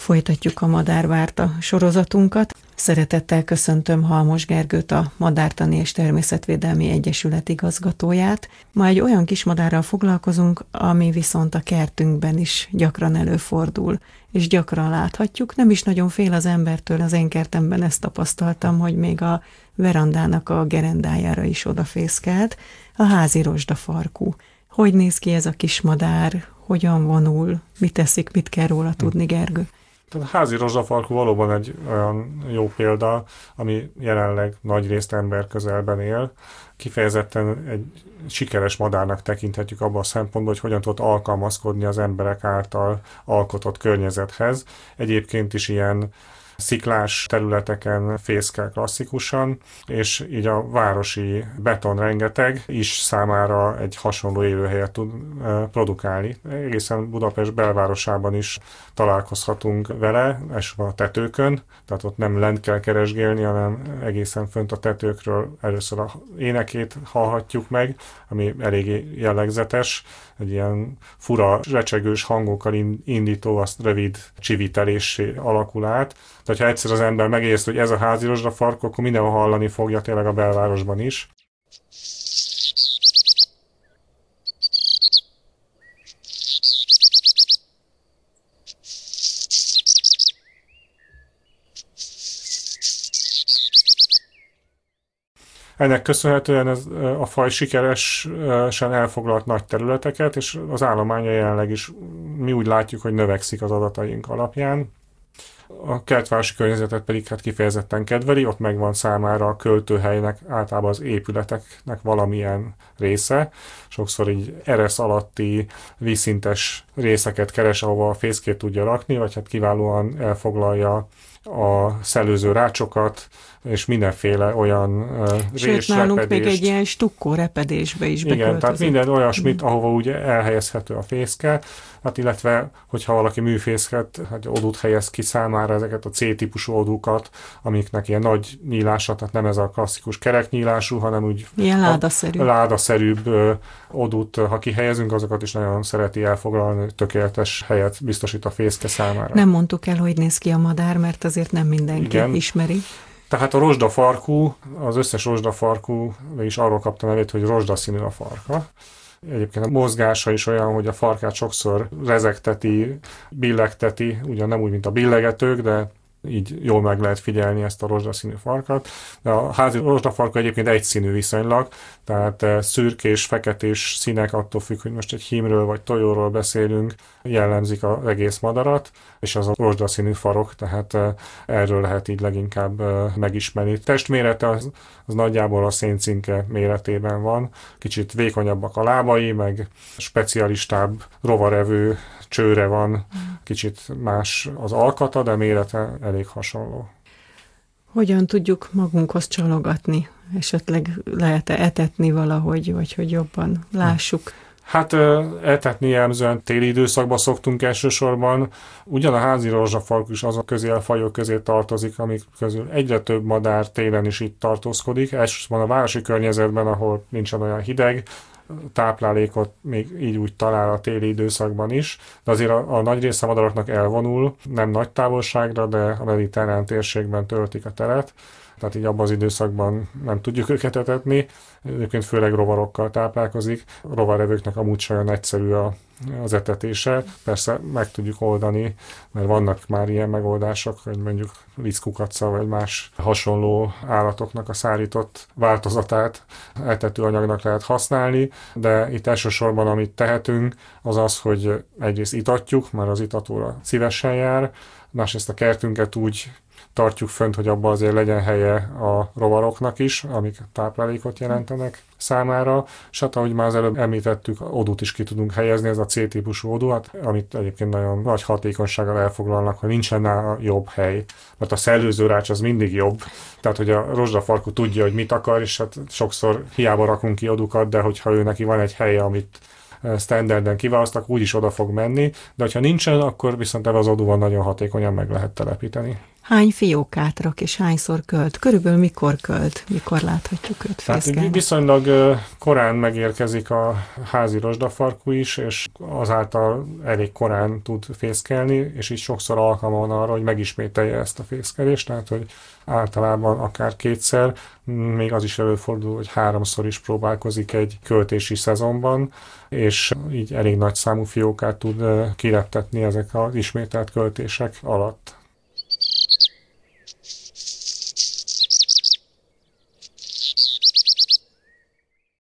Folytatjuk a Madárvárta sorozatunkat. Szeretettel köszöntöm Halmos Gergőt, a Madártani és Természetvédelmi Egyesület igazgatóját. Ma egy olyan kismadárral foglalkozunk, ami viszont a kertünkben is gyakran előfordul, és gyakran láthatjuk. Nem is nagyon fél az embertől, az én kertemben ezt tapasztaltam, hogy még a verandának a gerendájára is odafészkelt, a házi rozsdafarkú. Hogy néz ki ez a kismadár, hogyan vonul, mit teszik, mit kell róla tudni, Gergő? Tehát a házi rozsafarkú valóban egy olyan jó példa, ami jelenleg nagy részt ember közelben él. Kifejezetten egy sikeres madárnak tekinthetjük abban a szempontból, hogy hogyan tud alkalmazkodni az emberek által alkotott környezethez. Egyébként is ilyen sziklás területeken fészkel klasszikusan, és így a városi beton rengeteg is számára egy hasonló élőhelyet tud produkálni. Egészen Budapest belvárosában is találkozhatunk vele, és a tetőkön, tehát ott nem lent kell keresgélni, hanem egészen fönt a tetőkről először a énekét hallhatjuk meg, ami eléggé jellegzetes, egy ilyen fura, recsegős hangokkal indító, azt rövid csivitelésé alakul át. Tehát, ha egyszer az ember megérzi, hogy ez a házi fark, akkor mindenhol hallani fogja tényleg a belvárosban is. Ennek köszönhetően ez, a faj sikeresen elfoglalt nagy területeket, és az állománya jelenleg is mi úgy látjuk, hogy növekszik az adataink alapján. A kertvárosi környezetet pedig hát kifejezetten kedveli, ott megvan számára a költőhelynek általában az épületeknek valamilyen része. Sokszor így eresz alatti vízszintes részeket keres, ahova a fészkét tudja rakni, vagy hát kiválóan elfoglalja a szellőző rácsokat, és mindenféle olyan Sőt, nálunk még egy ilyen stukkó repedésbe is Igen, tehát minden olyasmit, ahova ugye elhelyezhető a fészke, hát illetve, hogyha valaki műfészket, hát odút helyez ki számára ezeket a C-típusú odúkat, amiknek ilyen nagy nyílása, tehát nem ez a klasszikus kereknyílású, hanem úgy ilyen ládaszerű. ládaszerűbb odút, ha kihelyezünk, azokat is nagyon szereti elfoglalni, tökéletes helyet biztosít a fészke számára. Nem mondtuk el, hogy néz ki a madár, mert azért nem mindenki Igen. ismeri. Tehát a rozsdafarkú, az összes rozsdafarkú is arról kapta nevét, hogy rozsdaszínű a farka. Egyébként a mozgása is olyan, hogy a farkát sokszor rezegteti, billegteti, ugyan nem úgy, mint a billegetők, de így jól meg lehet figyelni ezt a rozsdaszínű farkat. De a házi rozsdafarka egyébként egyszínű viszonylag, tehát eh, szürkés, feketés színek attól függ, hogy most egy hímről vagy tojóról beszélünk, jellemzik az egész madarat, és az a rozsdaszínű farok, tehát eh, erről lehet így leginkább eh, megismerni. Testmérete az, az nagyjából a széncinke méretében van, kicsit vékonyabbak a lábai, meg specialistább rovarevő csőre van, kicsit más az alkata, de mérete elég hasonló. Hogyan tudjuk magunkhoz csalogatni? Esetleg lehet-e etetni valahogy, vagy hogy jobban lássuk? Hát etetni jelzően téli időszakban szoktunk elsősorban. Ugyan a házi rozsafark is azok közé a fajok közé tartozik, amik közül egyre több madár télen is itt tartózkodik. Elsősorban a városi környezetben, ahol nincsen olyan hideg, táplálékot még így úgy talál a téli időszakban is, de azért a, a nagy része madaraknak elvonul, nem nagy távolságra, de a mediterrán térségben töltik a teret, tehát így abban az időszakban nem tudjuk őket etetni. Egyébként főleg rovarokkal táplálkozik. Rovarevőknek amúgy sem olyan egyszerű a, az etetése. Persze meg tudjuk oldani, mert vannak már ilyen megoldások, hogy mondjuk liszkukaca vagy más hasonló állatoknak a szállított változatát etetőanyagnak lehet használni, de itt elsősorban amit tehetünk, az az, hogy egyrészt itatjuk, mert az itatóra szívesen jár, másrészt a kertünket úgy tartjuk fönt, hogy abban azért legyen helye a rovaroknak is, amik táplálékot jelentenek számára, és hát ahogy már az előbb említettük, odút is ki tudunk helyezni, ez a C-típusú odú, hát, amit egyébként nagyon nagy hatékonysággal elfoglalnak, hogy nincsen nála jobb hely, mert a szellőző rács az mindig jobb, tehát hogy a rozsdafarkú tudja, hogy mit akar, és hát sokszor hiába rakunk ki odukat, de hogyha ő neki van egy helye, amit eh, standarden kiválasztak, úgyis oda fog menni, de ha nincsen, akkor viszont ebbe az odúval nagyon hatékonyan meg lehet telepíteni. Hány fiókát rak és hányszor költ? Körülbelül mikor költ? Mikor láthatjuk őt fészkelni? Hát viszonylag korán megérkezik a házi rozsdafarkú is, és azáltal elég korán tud fészkelni, és így sokszor alkalma van arra, hogy megismételje ezt a fészkelést, tehát hogy általában akár kétszer, még az is előfordul, hogy háromszor is próbálkozik egy költési szezonban, és így elég nagy számú fiókát tud kireptetni ezek az ismételt költések alatt.